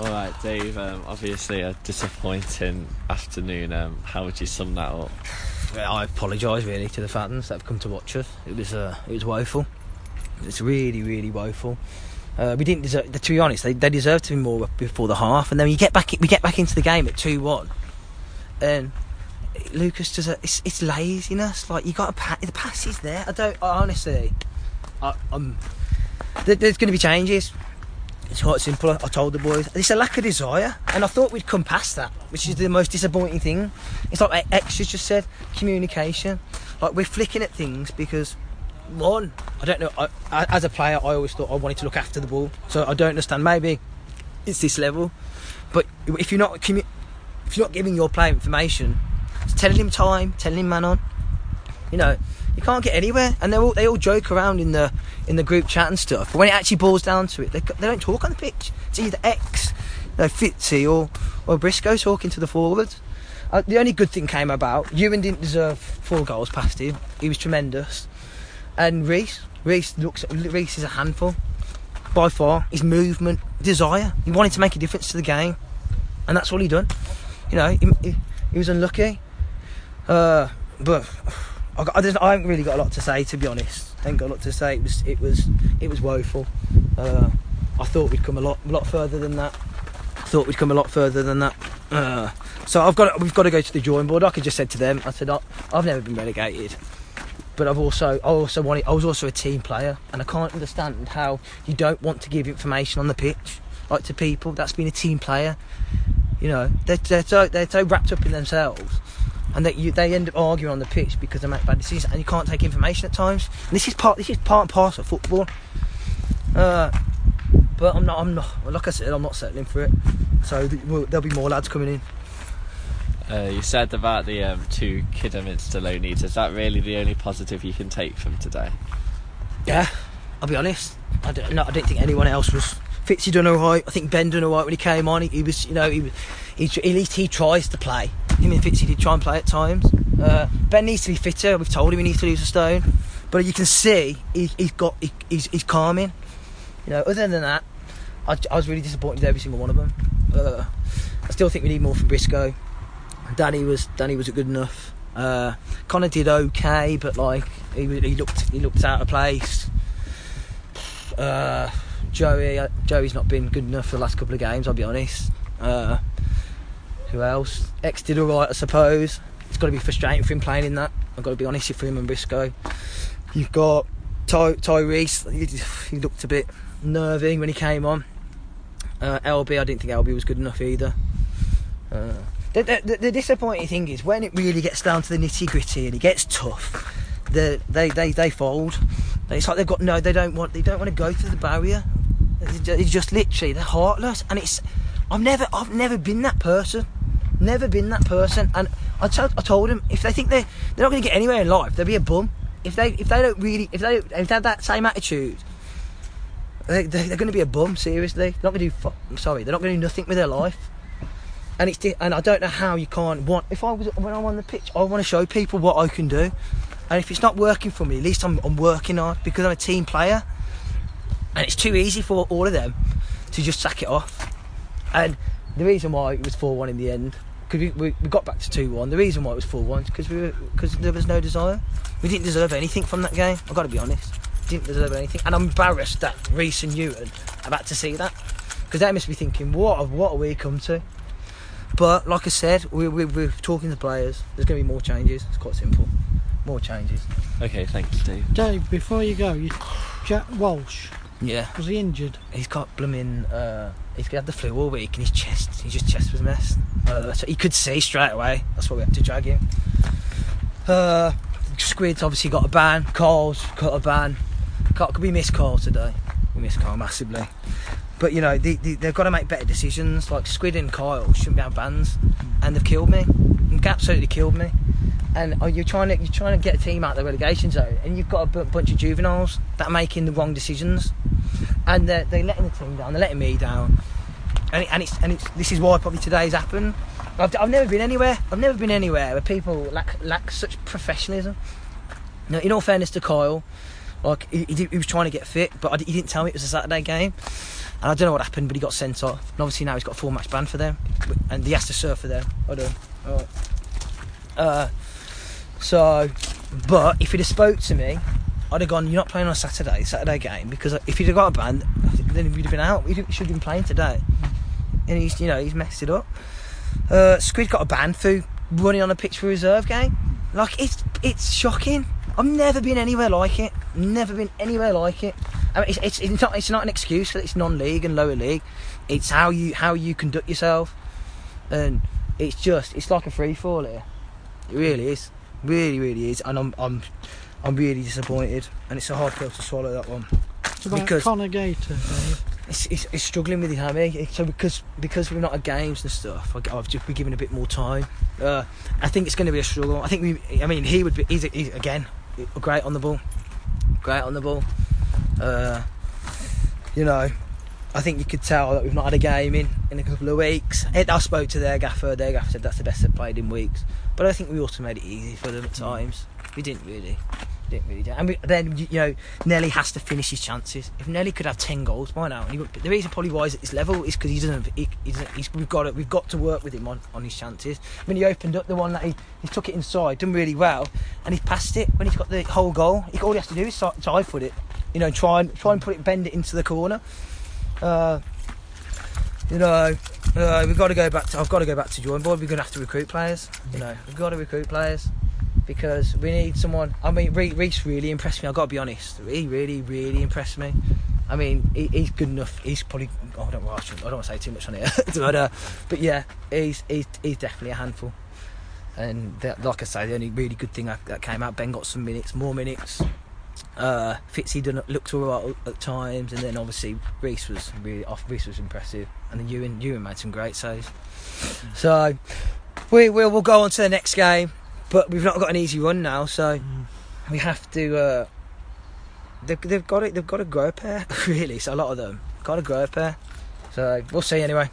All right, Dave. Um, obviously, a disappointing afternoon. Um, how would you sum that up? I apologise really to the fans that have come to watch us. It was uh, it was woeful. It's really really woeful. Uh, we didn't deserve. To be honest, they, they deserved to be more before the half, and then you get back we get back into the game at two one, and Lucas does a it's, it's laziness. Like you got a pa- the pass is there. I don't I honestly. I, I'm there's going to be changes. It's quite simple. I told the boys. It's a lack of desire, and I thought we'd come past that, which is the most disappointing thing. It's like X just said, communication. Like we're flicking at things because one, I don't know. I, as a player, I always thought I wanted to look after the ball, so I don't understand. Maybe it's this level, but if you're not commu- if you're not giving your player information, telling him time, telling him man on, you know, you can't get anywhere. And they all they all joke around in the in the group chat and stuff. But when it actually boils down to it, they, they don't talk on the pitch. It's either X, you know, Fitzy or or Briscoe talking to the forwards. Uh, the only good thing came about. Ewan didn't deserve four goals past him. He was tremendous. And Reese, Reese looks. Reese is a handful by far. His movement, desire. He wanted to make a difference to the game, and that's all he done. You know, he, he, he was unlucky. Uh, but I, got, I, just, I haven't really got a lot to say to be honest. I haven't got a lot to say. It was it was it was woeful. Uh, I thought we'd come a lot a lot further than that. I thought we'd come a lot further than that. Uh, so I've got we've got to go to the drawing board. I just said to them, I said I've never been relegated, but I've also I also wanted I was also a team player, and I can't understand how you don't want to give information on the pitch like to people that's been a team player. You know, they're, they're so they're so wrapped up in themselves and that you, they end up arguing on the pitch because they make bad decisions, and you can't take information at times. And this is part. This is part and parcel of football. Uh, but I'm not. I'm not. Like I said, I'm not settling for it. So th- well, there'll be more lads coming in. Uh, you said about the um, two Kidderminster loanees. Is that really the only positive you can take from today? Yeah, I'll be honest. I don't, no, I don't think anyone else was. Fitzy done alright. I think Ben done alright when he came on. He, he was, you know, he, he, at least he tries to play. Him and Fitzy did try and play at times. Uh, ben needs to be fitter. We've told him he needs to lose a stone, but you can see he, has got he, he's, he's calming. You know, other than that, I, I was really disappointed with every single one of them. Uh, I still think we need more from Briscoe. Danny was Danny was good enough. Uh, Connor did okay, but like he, he looked he looked out of place. Uh, Joey uh, Joey's not been good enough for the last couple of games. I'll be honest. Uh, who else? X did alright, I suppose. It's got to be frustrating for him playing in that. I've got to be honest for him and Briscoe. You've got Ty Tyrese. He, he looked a bit nervy when he came on. Uh, LB, I didn't think LB was good enough either. Uh, the, the, the, disappointing thing is when it really gets down to the nitty gritty and it gets tough, the, they, they, they fold. It's like they've got no, they don't want, they don't want to go through the barrier. It's just literally they're heartless, and it's. I've never, I've never been that person. Never been that person. And I told I told them if they think they they're not going to get anywhere in life, they'll be a bum. If they if they don't really if they if they have that same attitude, they, they, are going to be a bum. Seriously, they're not going to do. I'm sorry, they're not going to do nothing with their life. And it's and I don't know how you can't want. If I was when I'm on the pitch, I want to show people what I can do. And if it's not working for me, at least I'm, I'm working hard because I'm a team player. And it's too easy for all of them to just sack it off. And the reason why it was 4 1 in the end, because we, we, we, got back to 2 1, the reason why it was 4 1 is because we because there was no desire. We didn't deserve anything from that game, I've got to be honest. Didn't deserve anything. And I'm embarrassed that Reese and are about to see that. Because they must be thinking, what, what are we come to? But like I said, we, we, we're talking to players. There's going to be more changes. It's quite simple. More changes. Okay, thank you, Dave. Dave, before you go, you, Jack Walsh. Yeah. Was he injured? He's got blooming. Uh, he's had the flu all week, and his chest, his just chest was messed. Uh, so he could see straight away. That's why we had to drag him. Uh, Squid's obviously got a ban. Carl's got a ban. Could we miss Carl today. We miss Carl massively. But you know, they, they, they've got to make better decisions. Like Squid and Kyle shouldn't be have bans, and they've killed me. They've absolutely killed me. And oh, you're trying to you're trying to get a team out of the relegation zone, and you've got a b- bunch of juveniles that are making the wrong decisions, and they're, they're letting the team down. They're letting me down, and, it, and it's and it's this is why probably today's happened. I've, I've never been anywhere. I've never been anywhere where people lack lack such professionalism. Now, in all fairness to Kyle, Like he, he, he was trying to get fit, but I he didn't tell me it was a Saturday game, and I don't know what happened, but he got sent off. And obviously now he's got a four match ban for them, and he has to serve for them. I don't. Alright. Uh, so, but if he'd have spoke to me, I'd have gone. You're not playing on a Saturday, Saturday game, because if he'd have got a ban, then he'd have been out. He should have been playing today, and he's you know he's messed it up. Uh, Squid got a ban for running on a pitch for reserve game. Like it's it's shocking. I've never been anywhere like it. Never been anywhere like it. I mean, it's, it's, it's not it's not an excuse that it's non-league and lower league. It's how you how you conduct yourself, and it's just it's like a free fall here. It really is, really really is, and I'm I'm I'm really disappointed, and it's a hard pill to swallow that one. It's about Because- Conor Gator, It's, it's, it's struggling with his hammy. So because because we're not at games and stuff, I- I've just been given a bit more time. Uh, I think it's going to be a struggle. I think we. I mean, he would be. He's, he's again great on the ball. Great on the ball. Uh, you know, I think you could tell that we've not had a game in in a couple of weeks. I spoke to their gaffer. Their gaffer said that's the best they've played in weeks. But I think we also made it easy for them at times. We didn't really. Didn't really do. And we, then you know Nelly has to finish his chances. If Nelly could have ten goals by now, and he, would- the reason probably why he's at this level is because he doesn't. He, he doesn't he's, we've got to, we've got to work with him on, on his chances. When he opened up the one that he, he took it inside, done really well, and he passed it when he's got the whole goal. He, all he has to do is side foot it, you know, try and try and put it, bend it into the corner. Uh, you know, uh, we've got to go back. To, I've got to go back to join board. We're going to have to recruit players. You know, we've got to recruit players because we need someone. I mean, Re- Reese really impressed me. I've got to be honest. He really, really impressed me. I mean, he, he's good enough. He's probably. Oh, I don't. I, I don't want to say too much on it, but, uh, but yeah, he's, he's he's definitely a handful. And that, like I say, the only really good thing that, that came out, Ben got some minutes, more minutes. Uh, Fitzy done looked all right at times, and then obviously Reese was really off. Reese was impressive, and then Ewan Ewan made some great saves. So we will we'll go on to the next game, but we've not got an easy run now, so we have to. Uh, they've, they've got it. They've got to grow a pair, really. So a lot of them got to grow a pair. So we'll see anyway.